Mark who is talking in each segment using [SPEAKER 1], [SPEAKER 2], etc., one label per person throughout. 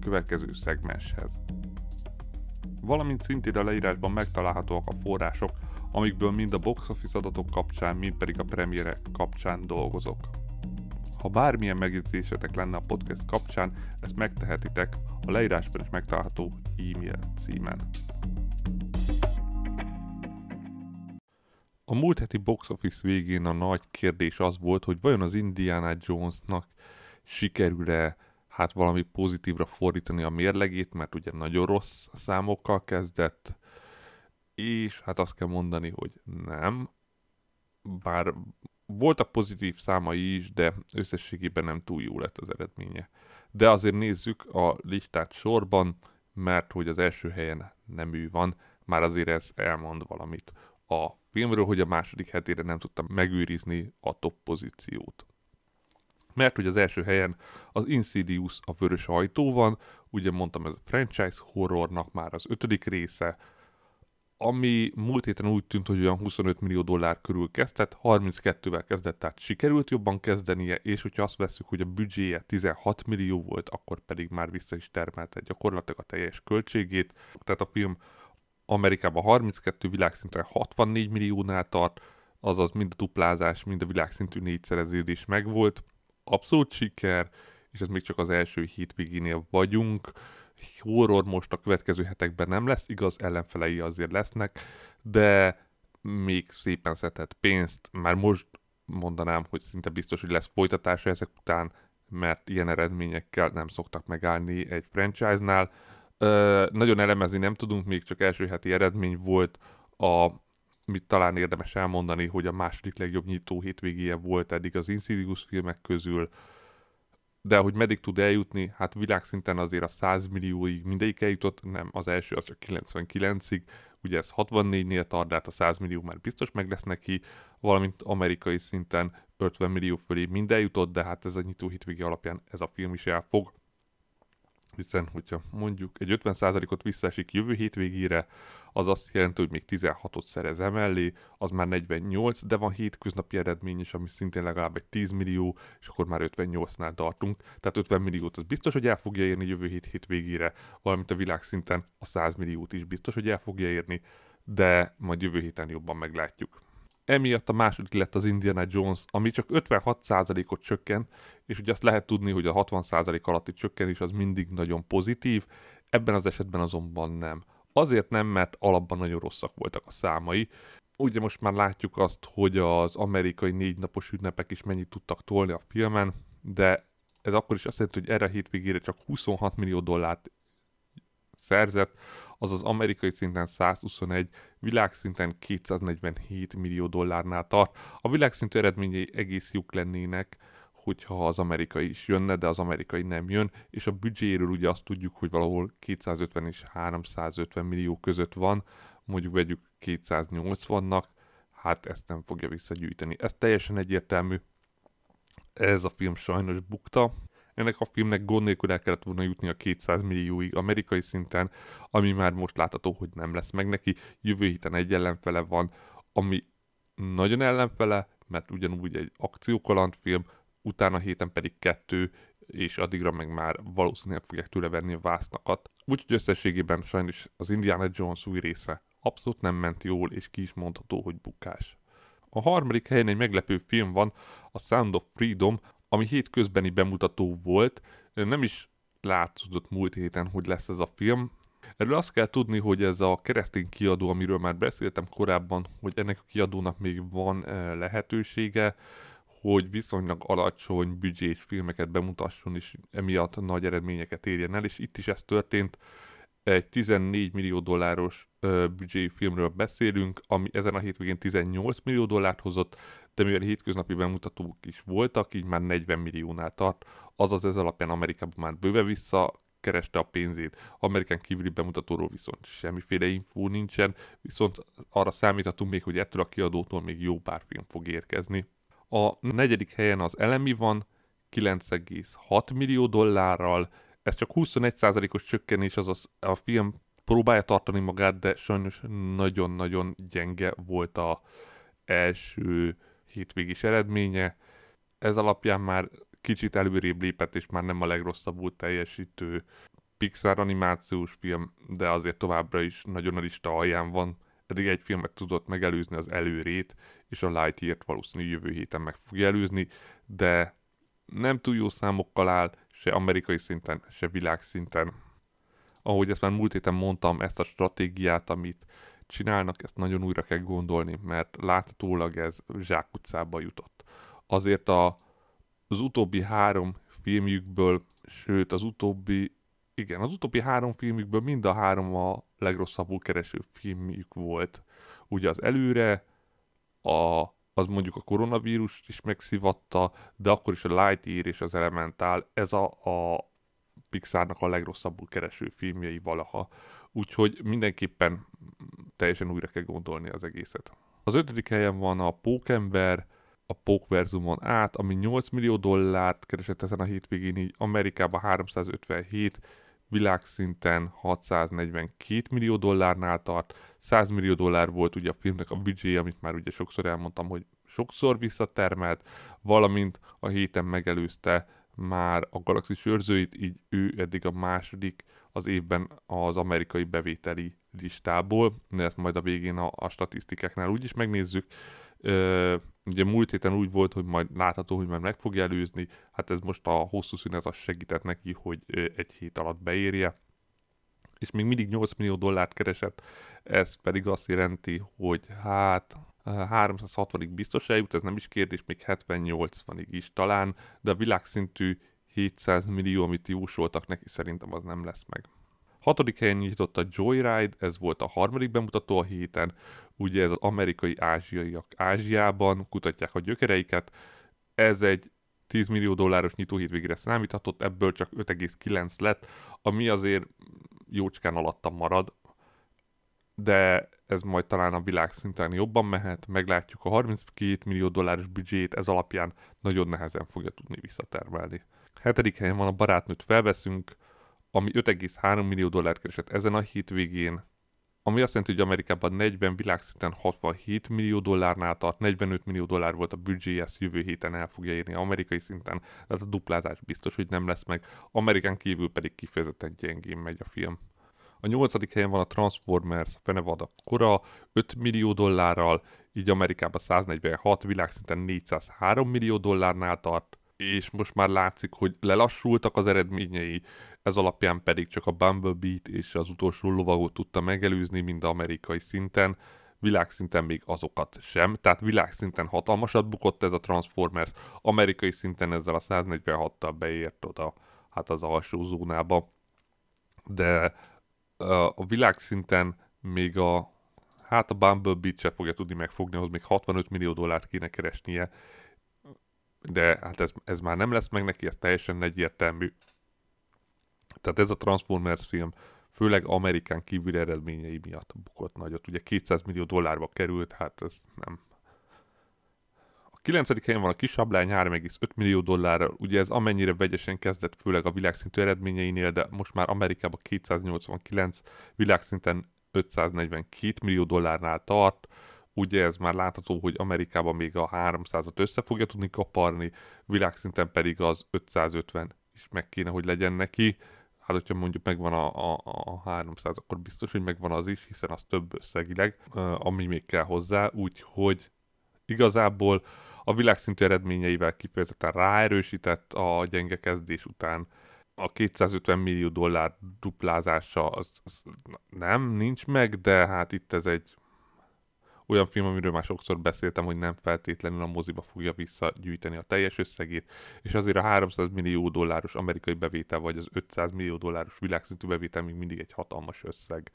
[SPEAKER 1] következő szegmenshez. Valamint szintén a leírásban megtalálhatóak a források, amikből mind a box office adatok kapcsán, mind pedig a premierek kapcsán dolgozok. Ha bármilyen megjegyzésetek lenne a podcast kapcsán, ezt megtehetitek a leírásban is megtalálható e-mail címen. A múlt heti box office végén a nagy kérdés az volt, hogy vajon az Indiana Jonesnak sikerül-e hát valami pozitívra fordítani a mérlegét, mert ugye nagyon rossz számokkal kezdett, és hát azt kell mondani, hogy nem, bár voltak pozitív számai is, de összességében nem túl jó lett az eredménye. De azért nézzük a listát sorban, mert hogy az első helyen nem ő van, már azért ez elmond valamit a filmről, hogy a második hetére nem tudtam megőrizni a top pozíciót. Mert hogy az első helyen az Insidious a vörös ajtó van, ugye mondtam, ez a franchise horrornak már az ötödik része, ami múlt héten úgy tűnt, hogy olyan 25 millió dollár körül kezdett, 32-vel kezdett, tehát sikerült jobban kezdenie, és hogyha azt veszük, hogy a büdzséje 16 millió volt, akkor pedig már vissza is termelte gyakorlatilag a teljes költségét. Tehát a film Amerikában 32, világszinten 64 milliónál tart, azaz mind a duplázás, mind a világszintű négyszereződés megvolt. Abszolút siker, és ez még csak az első hétvégénél vagyunk. Horror most a következő hetekben nem lesz, igaz, ellenfelei azért lesznek, de még szépen szedhet pénzt. Már most mondanám, hogy szinte biztos, hogy lesz folytatása ezek után, mert ilyen eredményekkel nem szoktak megállni egy franchise-nál. Ö, nagyon elemezni nem tudunk, még csak első heti eredmény volt a mit talán érdemes elmondani, hogy a második legjobb nyitó hétvégéje volt eddig az Insidious filmek közül, de hogy meddig tud eljutni, hát világszinten azért a 100 millióig mindegyik eljutott, nem, az első az csak 99-ig, ugye ez 64-nél tart, de hát a 100 millió már biztos meg lesz neki, valamint amerikai szinten 50 millió fölé mind eljutott, de hát ez a nyitó hétvége alapján ez a film is elfog hiszen hogyha mondjuk egy 50%-ot visszaesik jövő hétvégére, az azt jelenti, hogy még 16-ot szerez emellé, az már 48, de van hétköznapi eredmény is, ami szintén legalább egy 10 millió, és akkor már 58-nál tartunk. Tehát 50 milliót az biztos, hogy el fogja érni jövő hét hétvégére, valamint a világszinten a 100 milliót is biztos, hogy el fogja érni, de majd jövő héten jobban meglátjuk. Emiatt a második lett az Indiana Jones, ami csak 56%-ot csökkent, és ugye azt lehet tudni, hogy a 60% alatti csökkenés az mindig nagyon pozitív, ebben az esetben azonban nem. Azért nem, mert alapban nagyon rosszak voltak a számai. Ugye most már látjuk azt, hogy az amerikai négy napos ünnepek is mennyit tudtak tolni a filmen, de ez akkor is azt jelenti, hogy erre a hétvégére csak 26 millió dollárt szerzett, azaz amerikai szinten 121, világszinten 247 millió dollárnál tart. A világszintű eredményei egész jók lennének, hogyha az amerikai is jönne, de az amerikai nem jön, és a büdzséről ugye azt tudjuk, hogy valahol 250 és 350 millió között van, mondjuk vegyük 280-nak, hát ezt nem fogja visszagyűjteni. Ez teljesen egyértelmű. Ez a film sajnos bukta, ennek a filmnek gond nélkül el kellett volna jutni a 200 millióig amerikai szinten, ami már most látható, hogy nem lesz meg neki. Jövő héten egy ellenfele van, ami nagyon ellenfele, mert ugyanúgy egy akciókalandfilm, utána héten pedig kettő, és addigra meg már valószínűleg fogják tőle venni a vásznakat. Úgyhogy összességében sajnos az Indiana Jones új része abszolút nem ment jól, és ki is mondható, hogy bukás. A harmadik helyen egy meglepő film van, a Sound of Freedom, ami hétközbeni bemutató volt, nem is látszódott múlt héten, hogy lesz ez a film. Erről azt kell tudni, hogy ez a keresztény kiadó, amiről már beszéltem korábban, hogy ennek a kiadónak még van eh, lehetősége, hogy viszonylag alacsony büdzsés filmeket bemutasson, és emiatt nagy eredményeket érjen el, és itt is ez történt. Egy 14 millió dolláros büdzséi filmről beszélünk, ami ezen a hétvégén 18 millió dollárt hozott, de mivel hétköznapi bemutatók is voltak, így már 40 milliónál tart, azaz ez alapján Amerikában már bőve vissza kereste a pénzét. Amerikán kívüli bemutatóról viszont semmiféle infó nincsen, viszont arra számíthatunk még, hogy ettől a kiadótól még jó pár film fog érkezni. A negyedik helyen az elemi van, 9,6 millió dollárral, ez csak 21%-os csökkenés, azaz a film próbálja tartani magát, de sajnos nagyon-nagyon gyenge volt a első hétvégis eredménye. Ez alapján már kicsit előrébb lépett, és már nem a legrosszabbul teljesítő Pixar animációs film, de azért továbbra is nagyon a lista alján van. Eddig egy filmet tudott megelőzni az előrét, és a Lightyear-t valószínűleg jövő héten meg fogja előzni, de nem túl jó számokkal áll, se amerikai szinten, se világszinten. Ahogy ezt már múlt héten mondtam, ezt a stratégiát, amit csinálnak, ezt nagyon újra kell gondolni, mert láthatólag ez zsákutcába jutott. Azért a, az utóbbi három filmjükből, sőt az utóbbi, igen, az utóbbi három filmjükből mind a három a legrosszabbul kereső filmjük volt. Ugye az előre, a, az mondjuk a koronavírus is megszivatta, de akkor is a Lightyear és az Elemental, ez a, a Pixarnak a legrosszabbul kereső filmjei valaha. Úgyhogy mindenképpen teljesen újra kell gondolni az egészet. Az ötödik helyen van a Pókember, a Pókverzumon át, ami 8 millió dollárt keresett ezen a hétvégén, így Amerikában 357, világszinten 642 millió dollárnál tart, 100 millió dollár volt ugye a filmnek a büdzsé, amit már ugye sokszor elmondtam, hogy sokszor visszatermelt, valamint a héten megelőzte már a Galaxis őrzőit, így ő eddig a második az évben az amerikai bevételi listából, de ezt majd a végén a, a statisztikáknál úgyis megnézzük. Ugye múlt héten úgy volt, hogy majd látható, hogy már meg fogja előzni, hát ez most a hosszú szünet az segített neki, hogy egy hét alatt beérje, és még mindig 8 millió dollárt keresett, ez pedig azt jelenti, hogy hát 360-ig biztos eljut, ez nem is kérdés, még 70-80-ig is talán, de a világszintű 700 millió, amit jósoltak neki, szerintem az nem lesz meg. Hatodik helyen nyitott a Joyride, ez volt a harmadik bemutató a héten. Ugye ez az amerikai ázsiaiak Ázsiában kutatják a gyökereiket. Ez egy 10 millió dolláros nyitó hétvégére számíthatott, ebből csak 5,9 lett, ami azért jócskán alattam marad, de ez majd talán a világszinten jobban mehet, meglátjuk a 32 millió dolláros büdzsét, ez alapján nagyon nehezen fogja tudni visszatermelni. Hetedik helyen van a barátnőt felveszünk, ami 5,3 millió dollár keresett ezen a hétvégén, ami azt jelenti, hogy Amerikában 40, világszinten 67 millió dollárnál tart, 45 millió dollár volt a büdzsé, ezt jövő héten el fogja érni amerikai szinten, tehát a duplázás biztos, hogy nem lesz meg, Amerikán kívül pedig kifejezetten gyengén megy a film. A nyolcadik helyen van a Transformers Fenevada Kora, 5 millió dollárral, így Amerikában 146, világszinten 403 millió dollárnál tart, és most már látszik, hogy lelassultak az eredményei, ez alapján pedig csak a Bumblebee-t és az utolsó lovagot tudta megelőzni, mind amerikai szinten, világszinten még azokat sem, tehát világszinten hatalmasat bukott ez a Transformers, amerikai szinten ezzel a 146-tal beért oda, hát az alsó zónába, de a világszinten még a hát a Bumblebee-t se fogja tudni megfogni, ahhoz még 65 millió dollárt kéne keresnie, de hát ez, ez már nem lesz meg neki, ez teljesen egyértelmű. Tehát ez a Transformers film főleg Amerikán kívül eredményei miatt bukott nagyot. Ugye 200 millió dollárba került, hát ez nem. A 9. helyen van a kis ablány 3,5 millió dollárral. Ugye ez amennyire vegyesen kezdett, főleg a világszintű eredményeinél, de most már Amerikában 289, világszinten 542 millió dollárnál tart ugye ez már látható, hogy Amerikában még a 300-at össze fogja tudni kaparni, világszinten pedig az 550 is meg kéne, hogy legyen neki. Hát, hogyha mondjuk megvan a, a, a 300, akkor biztos, hogy megvan az is, hiszen az több összegileg, ami még kell hozzá, úgyhogy igazából a világszintű eredményeivel kifejezetten ráerősített a gyenge kezdés után. A 250 millió dollár duplázása az, az nem, nincs meg, de hát itt ez egy olyan film, amiről már sokszor beszéltem, hogy nem feltétlenül a moziba fogja visszagyűjteni a teljes összegét, és azért a 300 millió dolláros amerikai bevétel, vagy az 500 millió dolláros világszintű bevétel még mindig egy hatalmas összeg.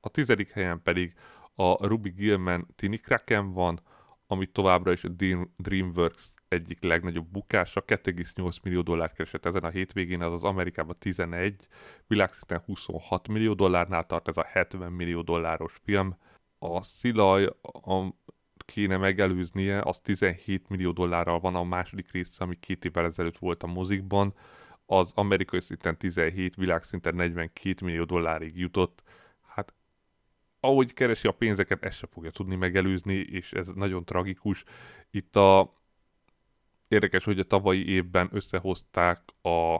[SPEAKER 1] A tizedik helyen pedig a Ruby Gilman Tini Kraken van, amit továbbra is a DreamWorks egyik legnagyobb bukása, 2,8 millió dollár keresett ezen a hétvégén, az az Amerikában 11, világszinten 26 millió dollárnál tart ez a 70 millió dolláros film. A Szilaj a, kéne megelőznie, az 17 millió dollárral van a második rész, ami két évvel ezelőtt volt a mozikban, az amerikai szinten 17, világszinten 42 millió dollárig jutott. Hát ahogy keresi a pénzeket, ezt se fogja tudni megelőzni, és ez nagyon tragikus. Itt a érdekes, hogy a tavalyi évben összehozták a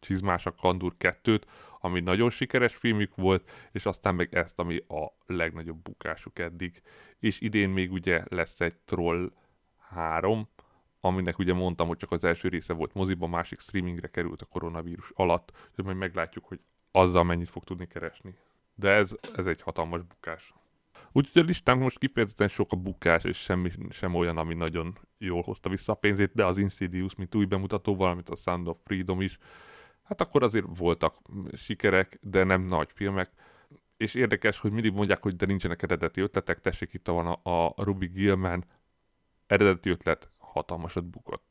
[SPEAKER 1] Csizmásak Kandur 2-t, ami nagyon sikeres filmük volt, és aztán meg ezt, ami a legnagyobb bukásuk eddig. És idén még ugye lesz egy Troll 3, aminek ugye mondtam, hogy csak az első része volt moziban, másik streamingre került a koronavírus alatt, hogy majd meglátjuk, hogy azzal mennyit fog tudni keresni. De ez, ez egy hatalmas bukás. Úgyhogy a listán most kifejezetten sok a bukás, és semmi sem olyan, ami nagyon jól hozta vissza a pénzét, de az Insidious, mint új bemutató, valamint a Sound of Freedom is, hát akkor azért voltak sikerek, de nem nagy filmek. És érdekes, hogy mindig mondják, hogy de nincsenek eredeti ötletek, tessék itt van a, a Ruby Gilman eredeti ötlet, hatalmasat bukott.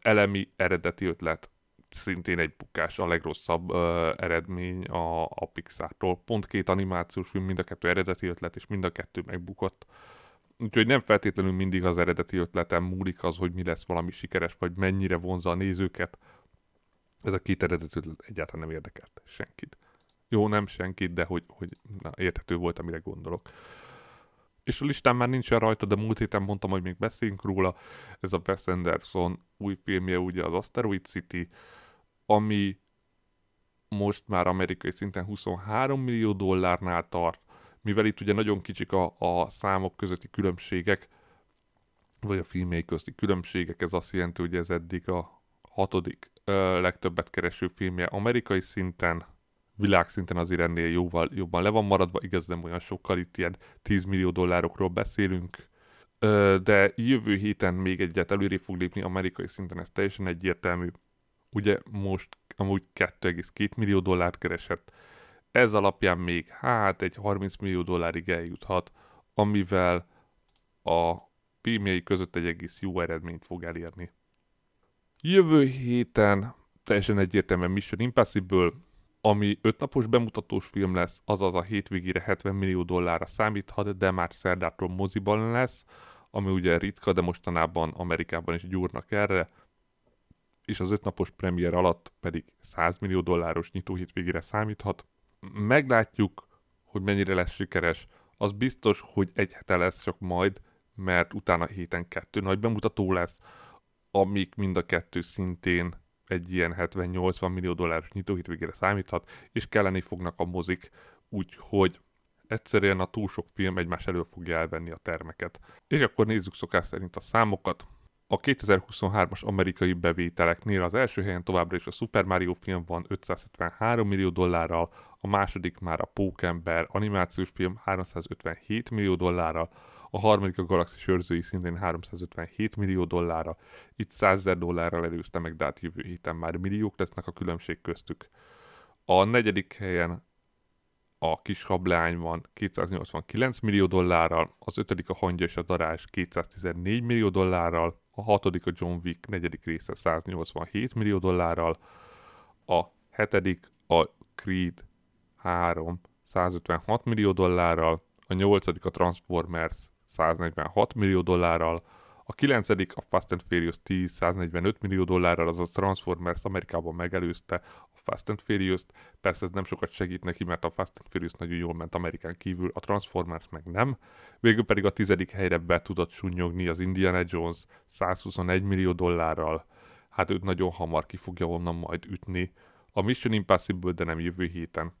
[SPEAKER 1] Elemi eredeti ötlet, szintén egy bukás, a legrosszabb uh, eredmény a, a Pixar-tól. Pont két animációs film, mind a kettő eredeti ötlet, és mind a kettő megbukott. Úgyhogy nem feltétlenül mindig az eredeti ötletem múlik az, hogy mi lesz valami sikeres, vagy mennyire vonza a nézőket. Ez a két eredeti ötlet egyáltalán nem érdekelt senkit. Jó, nem senkit, de hogy, hogy na, érthető volt, amire gondolok és a listán már nincsen rajta, de múlt héten mondtam, hogy még beszéljünk róla. Ez a Wes Anderson új filmje, ugye az Asteroid City, ami most már amerikai szinten 23 millió dollárnál tart, mivel itt ugye nagyon kicsik a, a számok közötti különbségek, vagy a filmjei közti különbségek, ez azt jelenti, hogy ez eddig a hatodik ö, legtöbbet kereső filmje amerikai szinten, világszinten azért ennél jóval jobban le van maradva, igaz nem olyan sokkal, itt ilyen 10 millió dollárokról beszélünk, de jövő héten még egyet előré fog lépni amerikai szinten, ez teljesen egyértelmű. Ugye most amúgy 2,2 millió dollárt keresett, ez alapján még hát egy 30 millió dollárig eljuthat, amivel a filmjei között egy egész jó eredményt fog elérni. Jövő héten teljesen egyértelműen Mission Impossible, ami ötnapos bemutatós film lesz, azaz a hétvégére 70 millió dollárra számíthat, de már szerdától moziban lesz, ami ugye ritka, de mostanában Amerikában is gyúrnak erre, és az ötnapos premier alatt pedig 100 millió dolláros nyitó hétvégére számíthat. Meglátjuk, hogy mennyire lesz sikeres. Az biztos, hogy egy hete lesz csak majd, mert utána héten kettő nagy bemutató lesz, amik mind a kettő szintén egy ilyen 70-80 millió dolláros nyitóhit végére számíthat, és kelleni fognak a mozik, úgyhogy egyszerűen a túl sok film egymás elől fogja elvenni a termeket. És akkor nézzük szokás szerint a számokat. A 2023-as amerikai bevételeknél az első helyen továbbra is a Super Mario film van 573 millió dollárral, a második már a Pókember animációs film 357 millió dollárral, a harmadik a Galaxis őrzői szintén 357 millió dollárra, itt 100 ezer dollárral előzte meg, de hát jövő héten már milliók lesznek a különbség köztük. A negyedik helyen a kis hablány van 289 millió dollárral, az ötödik a hangya és a darázs 214 millió dollárral, a hatodik a John Wick negyedik része 187 millió dollárral, a hetedik a Creed 3 156 millió dollárral, a nyolcadik a Transformers 146 millió dollárral, a kilencedik a Fast and Furious 10 145 millió dollárral, a Transformers Amerikában megelőzte a Fast and Furious-t. Persze ez nem sokat segít neki, mert a Fast and Furious nagyon jól ment Amerikán kívül, a Transformers meg nem. Végül pedig a tizedik helyre be tudott sunyogni az Indiana Jones 121 millió dollárral. Hát őt nagyon hamar ki fogja onnan majd ütni. A Mission Impossible, de nem jövő héten.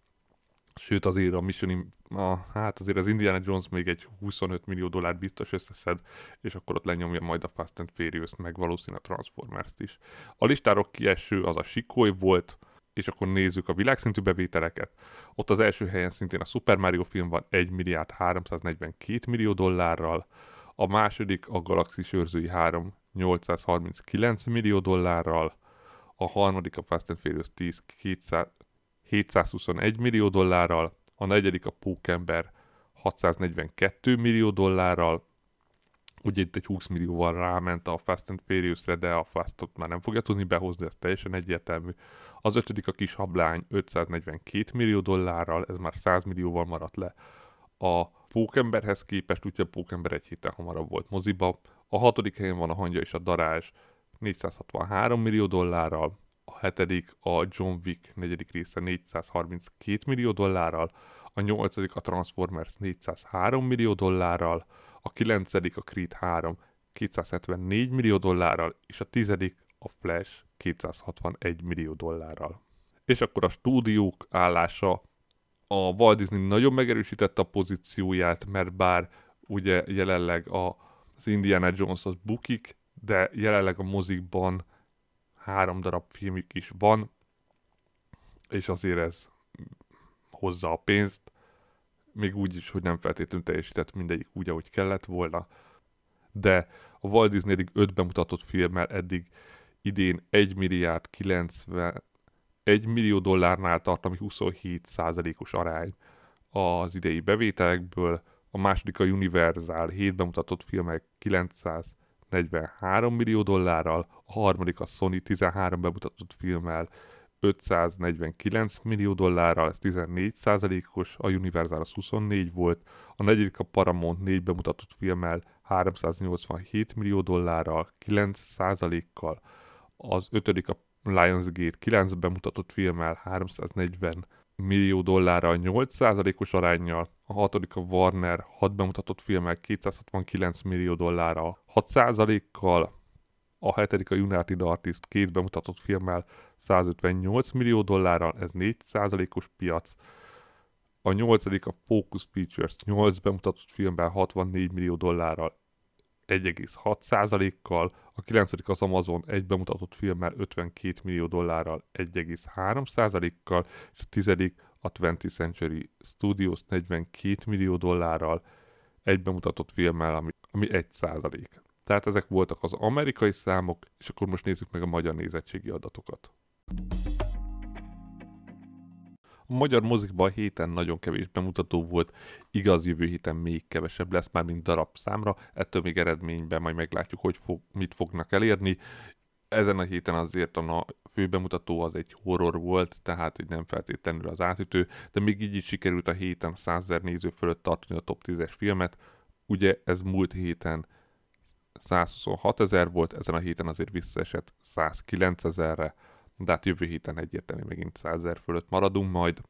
[SPEAKER 1] Sőt, azért a Mission, a, hát azért az Indiana Jones még egy 25 millió dollárt biztos összeszed, és akkor ott lenyomja majd a Fast and Furious, meg valószínűleg a Transformers-t is. A listáról kieső az a Sikoly volt, és akkor nézzük a világszintű bevételeket. Ott az első helyen szintén a Super Mario film van 1 milliárd 342 millió dollárral, a második a Galaxis őrzői 3 839 millió dollárral, a harmadik a Fast and Furious 10 200, 721 millió dollárral, a negyedik a Pókember 642 millió dollárral, Ugye itt egy 20 millióval ráment a Fast and Furious-re, de a Fastot már nem fogja tudni behozni, ez teljesen egyértelmű. Az ötödik a kis hablány 542 millió dollárral, ez már 100 millióval maradt le. A Pókemberhez képest, úgyhogy a Pókember egy héttel hamarabb volt moziba. A hatodik helyen van a hangya és a darázs 463 millió dollárral, a hetedik a John Wick negyedik része 432 millió dollárral, a nyolcadik a Transformers 403 millió dollárral, a kilencedik a Creed 3 274 millió dollárral, és a tizedik a Flash 261 millió dollárral. És akkor a stúdiók állása a Walt Disney nagyon megerősítette a pozícióját, mert bár ugye jelenleg a, az Indiana Jones az bukik, de jelenleg a mozikban három darab filmük is van, és azért ez hozza a pénzt, még úgy is, hogy nem feltétlenül teljesített mindegyik úgy, ahogy kellett volna, de a Walt Disney eddig 5 bemutatott filmmel eddig idén 1 milliárd 90 1 millió dollárnál tart, ami 27 százalékos arány az idei bevételekből, a második a Universal 7 bemutatott filmek 943 millió dollárral, a harmadik a Sony 13 bemutatott filmmel 549 millió dollárral, ez 14 százalékos, a Universal az 24 volt, a negyedik a Paramount 4 bemutatott filmmel 387 millió dollárral, 9 százalékkal, az ötödik a Lionsgate 9 bemutatott filmmel 340 millió dollárral 8 százalékos arányjal, a hatodik a Warner 6 bemutatott filmmel 269 millió dollárral 6 százalékkal, a hetedik a United Artist két bemutatott filmmel 158 millió dollárral, ez 4%-os piac. A nyolcadik a Focus Features 8 bemutatott filmben 64 millió dollárral, 1,6%-kal, a kilencedik az Amazon egy bemutatott filmmel 52 millió dollárral 1,3%-kal, és a tizedik a 20th Century Studios 42 millió dollárral egy bemutatott filmmel, ami, ami 1%. Tehát ezek voltak az amerikai számok, és akkor most nézzük meg a magyar nézettségi adatokat. A magyar mozikban a héten nagyon kevés bemutató volt, igaz jövő héten még kevesebb lesz már, mint darab számra, ettől még eredményben majd meglátjuk, hogy fog, mit fognak elérni. Ezen a héten azért a fő bemutató az egy horror volt, tehát hogy nem feltétlenül az átütő, de még így is sikerült a héten 100 néző fölött tartani a top 10-es filmet. Ugye ez múlt héten 126 ezer volt, ezen a héten azért visszaesett 109 ezerre, de hát jövő héten egyértelmű megint 100 ezer fölött maradunk majd,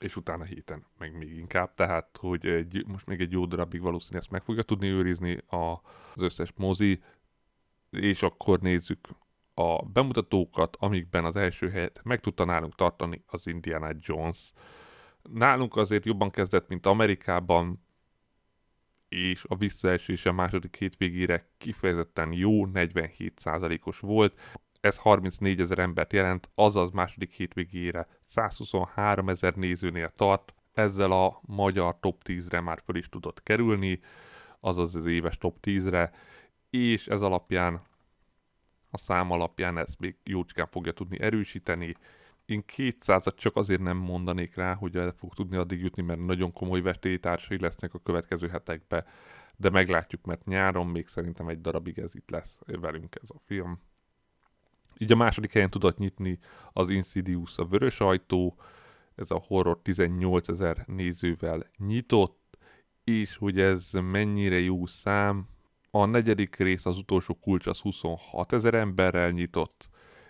[SPEAKER 1] és utána héten meg még inkább, tehát hogy egy, most még egy jó darabig valószínűleg ezt meg fogja tudni őrizni a, az összes mozi, és akkor nézzük a bemutatókat, amikben az első helyet meg tudta nálunk tartani az Indiana Jones. Nálunk azért jobban kezdett, mint Amerikában, és a visszaesés a második hétvégére kifejezetten jó, 47%-os volt. Ez 34 ezer embert jelent, azaz második hétvégére 123 ezer nézőnél tart. Ezzel a magyar top 10-re már föl is tudott kerülni, azaz az éves top 10-re, és ez alapján, a szám alapján ezt még jócskán fogja tudni erősíteni, én 200-at csak azért nem mondanék rá, hogy el fog tudni addig jutni, mert nagyon komoly vetélytársai lesznek a következő hetekben, de meglátjuk, mert nyáron még szerintem egy darabig ez itt lesz velünk ez a film. Így a második helyen tudott nyitni az Insidious a Vörös Ajtó, ez a horror 18 ezer nézővel nyitott, és hogy ez mennyire jó szám, a negyedik rész, az utolsó kulcs az 26 ezer emberrel nyitott,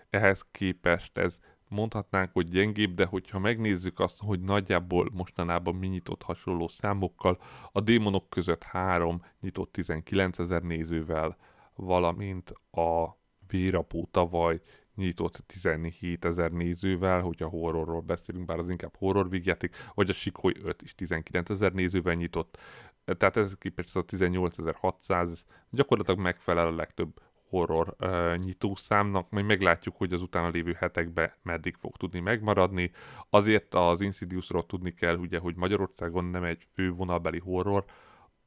[SPEAKER 1] ehhez képest ez mondhatnánk, hogy gyengébb, de hogyha megnézzük azt, hogy nagyjából mostanában mi nyitott hasonló számokkal, a démonok között három nyitott 19 ezer nézővel, valamint a Vérapó tavaly nyitott 17 ezer nézővel, hogyha horrorról beszélünk, bár az inkább horror vígjáték, vagy a Sikoly 5 is 19 ezer nézővel nyitott. Tehát ez képest a 18.600 gyakorlatilag megfelel a legtöbb horror uh, nyitószámnak, majd meglátjuk, hogy az utána lévő hetekben meddig fog tudni megmaradni. Azért az Insidious-ról tudni kell, ugye, hogy Magyarországon nem egy fővonalbeli horror,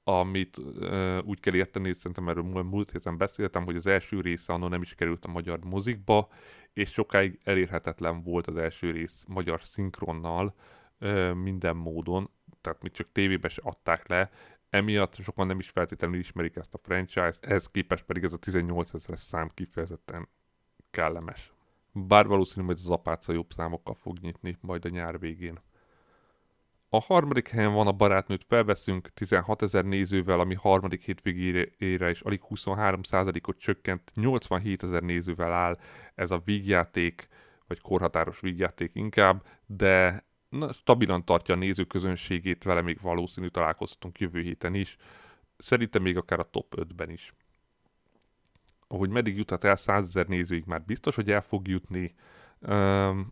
[SPEAKER 1] amit uh, úgy kell érteni, szerintem erről múlt héten beszéltem, hogy az első része annól nem is került a magyar mozikba, és sokáig elérhetetlen volt az első rész magyar szinkronnal uh, minden módon, tehát még csak tévébe se adták le, emiatt sokan nem is feltétlenül ismerik ezt a franchise, ehhez képest pedig ez a 18 ezeres szám kifejezetten kellemes. Bár valószínű, hogy az apáca jobb számokkal fog nyitni majd a nyár végén. A harmadik helyen van a barátnőt felveszünk 16 ezer nézővel, ami harmadik hétvégére is alig 23%-ot csökkent, 87 ezer nézővel áll ez a vígjáték, vagy korhatáros vígjáték inkább, de na, stabilan tartja a nézőközönségét, vele még valószínű találkozhatunk jövő héten is, szerintem még akár a top 5-ben is. Ahogy meddig juthat el 100 ezer nézőig már biztos, hogy el fog jutni,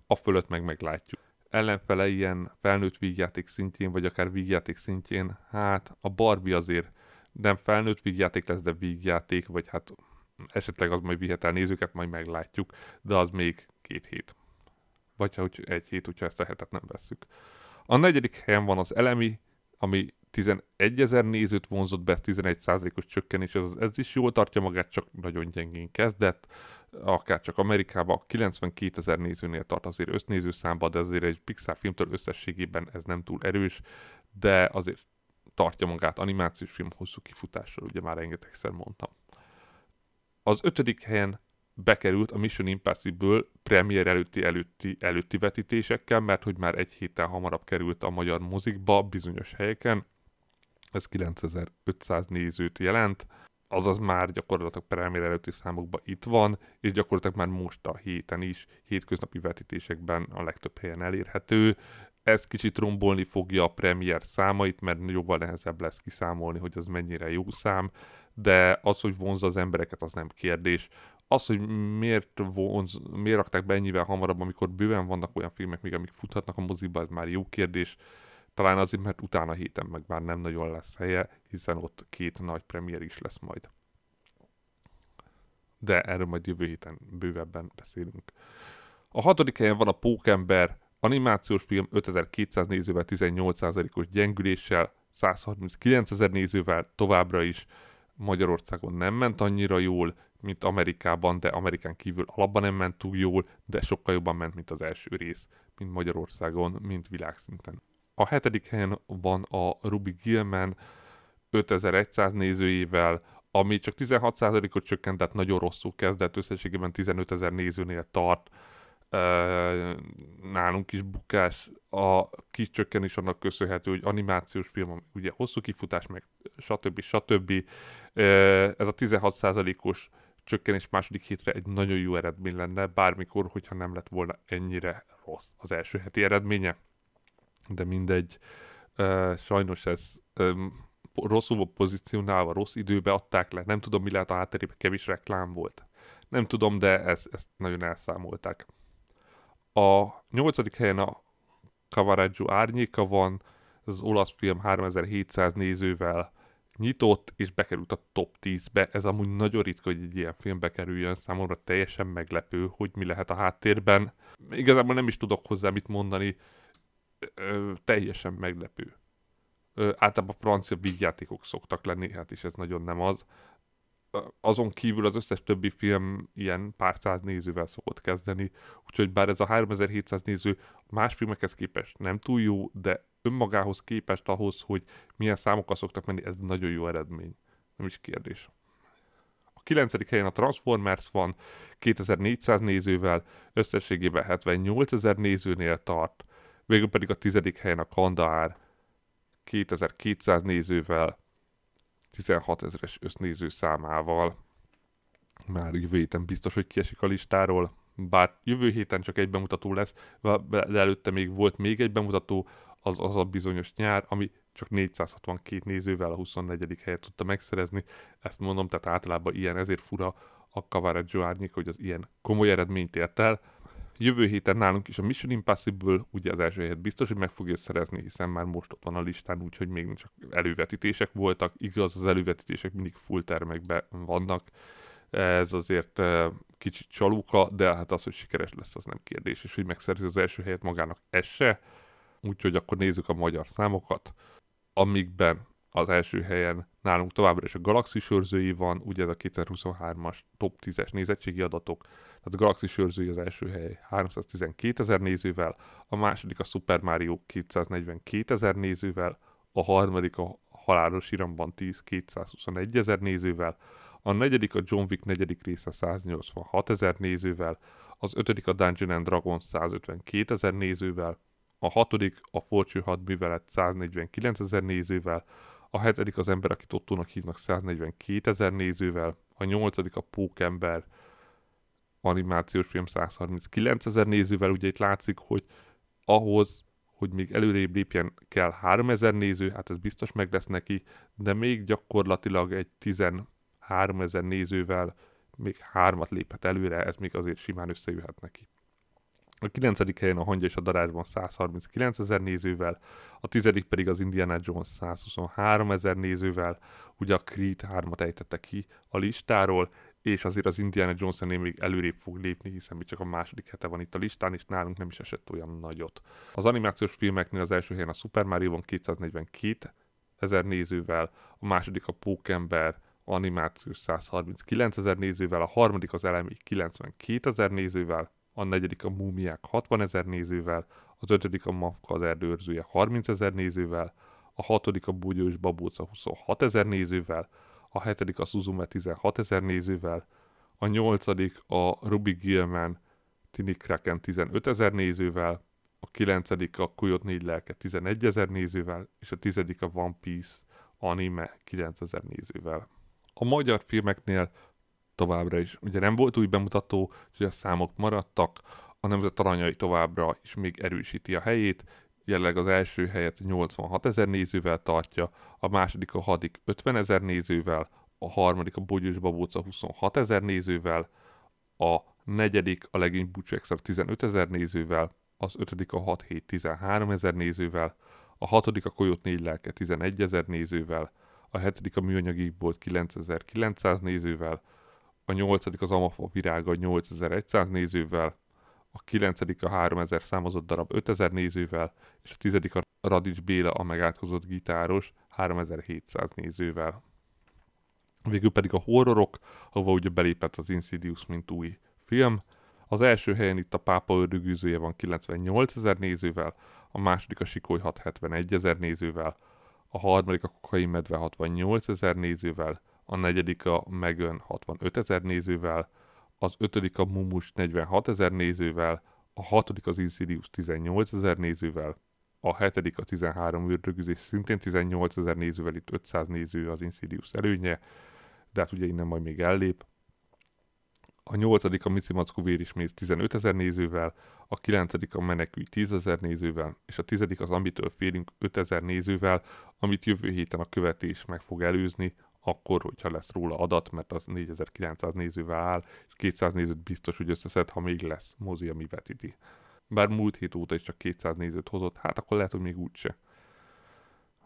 [SPEAKER 1] a fölött meg meglátjuk ellenfele ilyen felnőtt vígjáték szintjén, vagy akár vígjáték szintjén, hát a Barbie azért nem felnőtt vígjáték lesz, de vígjáték, vagy hát esetleg az majd vihet el nézőket, majd meglátjuk, de az még két hét. Vagy hogy egy hét, hogyha ezt a hetet nem vesszük. A negyedik helyen van az elemi, ami 11 ezer nézőt vonzott be, 11%-os csökkenés, ez, ez is jól tartja magát, csak nagyon gyengén kezdett akár csak Amerikában 92 ezer nézőnél tart azért össznéző számba, de azért egy Pixar filmtől összességében ez nem túl erős, de azért tartja magát animációs film hosszú kifutással, ugye már rengetegszer mondtam. Az ötödik helyen bekerült a Mission Impossible premier előtti, előtti, előtti vetítésekkel, mert hogy már egy héttel hamarabb került a magyar mozikba bizonyos helyeken. Ez 9500 nézőt jelent, azaz már gyakorlatilag premier előtti számokban itt van, és gyakorlatilag már most a héten is, hétköznapi vetítésekben a legtöbb helyen elérhető. Ez kicsit rombolni fogja a premier számait, mert jóval nehezebb lesz kiszámolni, hogy az mennyire jó szám, de az, hogy vonzza az embereket, az nem kérdés. Az, hogy miért, vonz, miért rakták be ennyivel hamarabb, amikor bőven vannak olyan filmek, még amik futhatnak a moziba, ez már jó kérdés. Talán azért, mert utána héten meg már nem nagyon lesz helye, hiszen ott két nagy premier is lesz majd. De erről majd jövő héten bővebben beszélünk. A hatodik helyen van a Pókember, animációs film 5200 nézővel 18%-os gyengüléssel, 139 ezer nézővel továbbra is Magyarországon nem ment annyira jól, mint Amerikában, de Amerikán kívül alapban nem ment túl jól, de sokkal jobban ment, mint az első rész, mint Magyarországon, mint világszinten. A hetedik helyen van a Ruby Gilman 5100 nézőjével, ami csak 16%-ot csökkent, tehát nagyon rosszul kezdett, összességében 15 ezer nézőnél tart. nálunk is bukás, a kis csökkenés annak köszönhető, hogy animációs film, ugye hosszú kifutás, meg stb. stb. ez a 16%-os csökkenés második hétre egy nagyon jó eredmény lenne, bármikor, hogyha nem lett volna ennyire rossz az első heti eredménye de mindegy. Sajnos ez rosszul pozícionálva, rossz időbe adták le, nem tudom mi lehet a hátterében, kevés reklám volt. Nem tudom, de ezt, ezt nagyon elszámolták. A nyolcadik helyen a Cavareggio árnyéka van, az olasz film 3700 nézővel nyitott, és bekerült a top 10-be. Ez amúgy nagyon ritka, hogy egy ilyen film bekerüljön, számomra teljesen meglepő, hogy mi lehet a háttérben. Igazából nem is tudok hozzá mit mondani, ö, teljesen meglepő. Ö, általában francia vígjátékok szoktak lenni, hát is ez nagyon nem az. Azon kívül az összes többi film ilyen pár száz nézővel szokott kezdeni, úgyhogy bár ez a 3700 néző más filmekhez képest nem túl jó, de önmagához képest ahhoz, hogy milyen számokkal szoktak menni, ez nagyon jó eredmény. Nem is kérdés. A 9. helyen a Transformers van 2400 nézővel, összességében 78 ezer nézőnél tart, Végül pedig a tizedik helyen a Kandahár 2200 nézővel, 16 ezeres össznéző számával. Már jövő héten biztos, hogy kiesik a listáról, bár jövő héten csak egy bemutató lesz, de előtte még volt még egy bemutató, az, az a bizonyos nyár, ami csak 462 nézővel a 24. helyet tudta megszerezni. Ezt mondom, tehát általában ilyen, ezért fura a Cavareggio árnyék, hogy az ilyen komoly eredményt ért el. Jövő héten nálunk is a Mission Impossible, ugye az első helyet biztos, hogy meg fogja szerezni, hiszen már most ott van a listán, úgyhogy még csak elővetítések voltak. Igaz, az elővetítések mindig full termekben vannak. Ez azért kicsit csalóka, de hát az, hogy sikeres lesz, az nem kérdés. És hogy megszerzi az első helyet magának, ez se. Úgyhogy akkor nézzük a magyar számokat, amikben az első helyen nálunk továbbra is a Galaxy őrzői van, ugye ez a 2023-as top 10-es nézettségi adatok, tehát a Galaxy őrzői az első hely 312 ezer nézővel, a második a Super Mario 242 ezer nézővel, a harmadik a Halálos Iramban 10 221 ezer nézővel, a negyedik a John Wick negyedik része 186 ezer nézővel, az ötödik a Dungeon and Dragons 152 ezer nézővel, a hatodik a Fortune 6 művelet 149 ezer nézővel, a hetedik az ember, akit Ottónak hívnak 142 ezer nézővel, a nyolcadik a Pókember animációs film 139 ezer nézővel, ugye itt látszik, hogy ahhoz, hogy még előrébb lépjen kell 3000 néző, hát ez biztos meg lesz neki, de még gyakorlatilag egy 13 ezer nézővel még hármat léphet előre, ez még azért simán összejöhet neki. A 9. helyen a Hangya és a Darázsban 139 ezer nézővel, a 10. pedig az Indiana Jones 123 ezer nézővel, ugye a Creed 3-at ejtette ki a listáról, és azért az Indiana jones még előrébb fog lépni, hiszen mi csak a második hete van itt a listán, és nálunk nem is esett olyan nagyot. Az animációs filmeknél az első helyen a Super Mario van 242 ezer nézővel, a második a Pókember animációs 139 ezer nézővel, a harmadik az Elemi 92 ezer nézővel, a negyedik a Múmiák 60 ezer nézővel, az ötödik a Mafka az erdőrzője 30 ezer nézővel, a hatodik a Búgyó és Babóca 26 ezer nézővel, a hetedik a Suzume 16 ezer nézővel, a nyolcadik a Ruby Gilman Tini Kraken 15 ezer nézővel, a kilencedik a Kujot 4 lelke 11 ezer nézővel, és a tizedik a One Piece anime 9 ezer nézővel. A magyar filmeknél továbbra is. Ugye nem volt új bemutató, hogy a számok maradtak, a Nemzet Aranyai továbbra is még erősíti a helyét, jelenleg az első helyet 86 ezer nézővel tartja, a második a Hadik 50 ezer nézővel, a harmadik a Bogyós Babóca 26 ezer nézővel, a negyedik a Legény Extra 15 ezer nézővel, az ötödik a 6 7 13 ezer nézővel, a hatodik a Koyot 4 lelke 11 ezer nézővel, a hetedik a Műanyagi Bolt 9900 nézővel, a nyolcadik az Amafa Virága 8100 nézővel, a kilencedik a 3000 számozott darab 5000 nézővel, és a tizedik a Radics Béla a megátkozott gitáros 3700 nézővel. Végül pedig a horrorok, ahova ugye belépett az Insidious, mint új film. Az első helyen itt a Pápa ördögűzője van 98 ezer nézővel, a második a Sikoly 671 ezer nézővel, a harmadik a Kokai Medve 68 ezer nézővel, a negyedik a Megön 65 ezer nézővel, az ötödik a Mumus 46 ezer nézővel, a hatodik az Insidious 18 ezer nézővel, a hetedik a 13 ürdögüzés szintén 18 ezer nézővel, itt 500 néző az Insidious előnye, de hát ugye innen majd még ellép. A nyolcadik a Mici Mackó Vérismész 15 ezer nézővel, a kilencedik a Menekülj 10 ezer nézővel, és a tizedik az Amitől félünk 5 ezer nézővel, amit jövő héten a követés meg fog előzni, akkor, hogyha lesz róla adat, mert az 4900 nézővel áll, és 200 nézőt biztos, hogy összeszed, ha még lesz mozi, ami vetíti. Bár múlt hét óta is csak 200 nézőt hozott, hát akkor lehet, hogy még úgyse.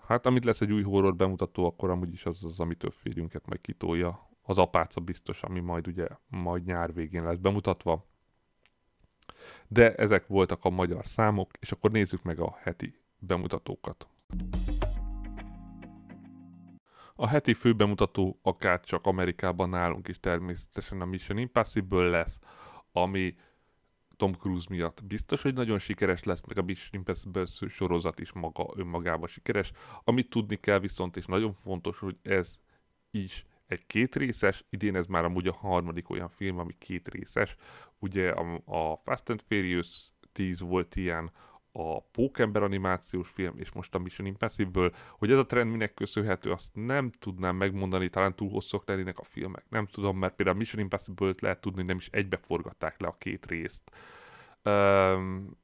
[SPEAKER 1] Hát amit lesz egy új horror bemutató, akkor amúgy is az az, amitől férjünket majd kitolja. Az apáca biztos, ami majd ugye majd nyár végén lesz bemutatva. De ezek voltak a magyar számok, és akkor nézzük meg a heti bemutatókat. A heti főbemutató akár csak Amerikában nálunk is természetesen a Mission Impossible lesz, ami Tom Cruise miatt biztos, hogy nagyon sikeres lesz, meg a Mission Impossible sorozat is maga önmagában sikeres. Amit tudni kell viszont, és nagyon fontos, hogy ez is egy kétrészes, idén ez már amúgy a harmadik olyan film, ami kétrészes. Ugye a, a Fast and Furious 10 volt ilyen, a Pókember animációs film, és most a Mission Impossible, hogy ez a trend minek köszönhető, azt nem tudnám megmondani, talán túl hosszúak lennének a filmek. Nem tudom, mert például a Mission Impossible-t lehet tudni, hogy nem is egybe le a két részt. Um,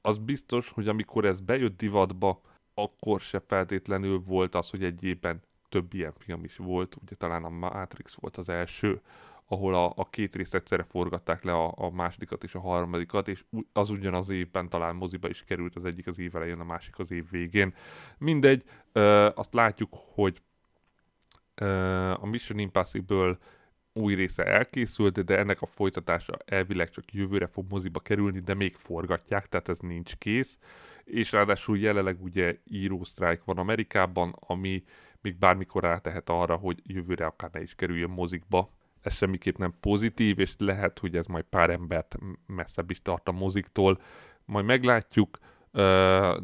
[SPEAKER 1] az biztos, hogy amikor ez bejött divatba, akkor se feltétlenül volt az, hogy egy évben több ilyen film is volt, ugye talán a Matrix volt az első, ahol a, a két részt egyszerre forgatták le a, a másodikat és a harmadikat, és az ugyanaz évben talán moziba is került az egyik az év elején, a másik az év végén. Mindegy, ö, azt látjuk, hogy ö, a Mission Impossible új része elkészült, de ennek a folytatása elvileg csak jövőre fog moziba kerülni, de még forgatják, tehát ez nincs kész. És ráadásul jelenleg ugye írósztrájk van Amerikában, ami még bármikor rátehet arra, hogy jövőre akár ne is kerüljön mozikba, ez semmiképp nem pozitív, és lehet, hogy ez majd pár embert messzebb is tart a moziktól. Majd meglátjuk,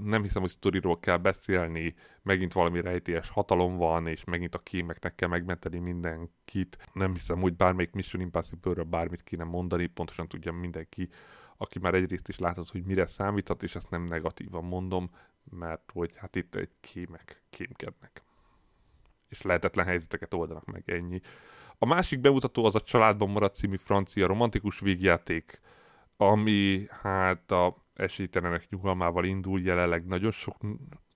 [SPEAKER 1] nem hiszem, hogy sztoriról kell beszélni, megint valami rejtélyes hatalom van, és megint a kémeknek kell megmenteni mindenkit. Nem hiszem, hogy bármelyik Mission Impossible-ről bármit kéne mondani, pontosan tudja mindenki, aki már egyrészt is látod, hogy mire számíthat, és ezt nem negatívan mondom, mert hogy hát itt egy kémek kémkednek. És lehetetlen helyzeteket oldanak meg, ennyi. A másik bemutató az a Családban maradt című francia romantikus végjáték, ami hát a esélytelenek nyugalmával indul, jelenleg nagyon sok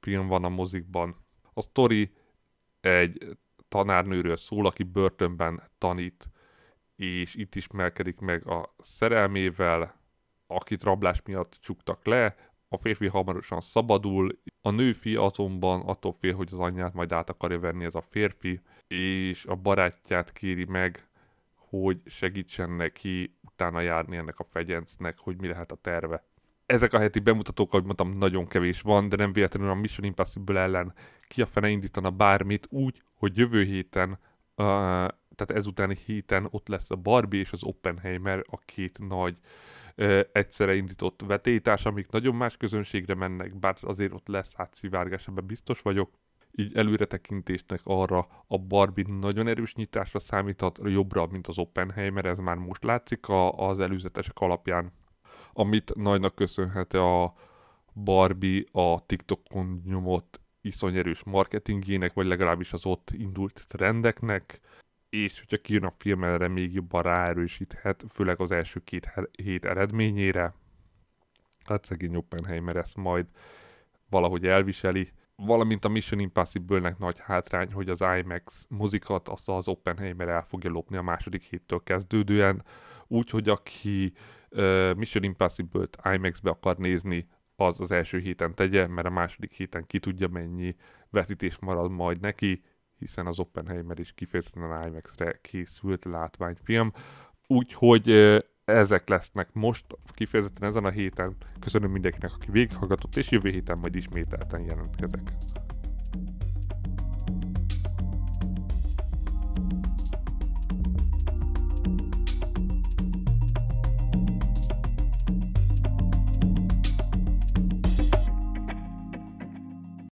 [SPEAKER 1] film van a mozikban. A sztori egy tanárnőről szól, aki börtönben tanít, és itt ismerkedik meg a szerelmével, akit rablás miatt csuktak le, a férfi hamarosan szabadul, a nőfi azonban attól fél, hogy az anyját majd át akarja venni ez a férfi, és a barátját kéri meg, hogy segítsen neki utána járni ennek a fegyencnek, hogy mi lehet a terve. Ezek a heti bemutatók, ahogy mondtam, nagyon kevés van, de nem véletlenül a Mission Impossible ellen ki a fene indítana bármit úgy, hogy jövő héten, uh, tehát ezutáni héten ott lesz a Barbie és az Oppenheimer, a két nagy uh, egyszerre indított vetétás, amik nagyon más közönségre mennek, bár azért ott lesz átszivárgás, ebben biztos vagyok. Így előretekintésnek arra a Barbie nagyon erős nyitásra számíthat, jobbra, mint az Oppenheimer, ez már most látszik a, az előzetesek alapján, amit nagynak köszönhet a Barbie a TikTokon nyomott iszony erős marketingének, vagy legalábbis az ott indult trendeknek, és hogyha kijön a film erre még jobban ráerősíthet, főleg az első két hét eredményére. Hát szegény Oppenheimer ezt majd valahogy elviseli valamint a Mission Impossible-nek nagy hátrány, hogy az IMAX mozikat azt az Oppenheimer el fogja lopni a második héttől kezdődően, úgyhogy aki uh, Mission Impossible-t IMAX-be akar nézni, az az első héten tegye, mert a második héten ki tudja mennyi vetítés marad majd neki, hiszen az Oppenheimer is kifejezetten IMAX-re készült látványfilm. Úgyhogy ezek lesznek most kifejezetten ezen a héten. Köszönöm mindenkinek, aki végighallgatott, és jövő héten majd ismételten jelentkezek.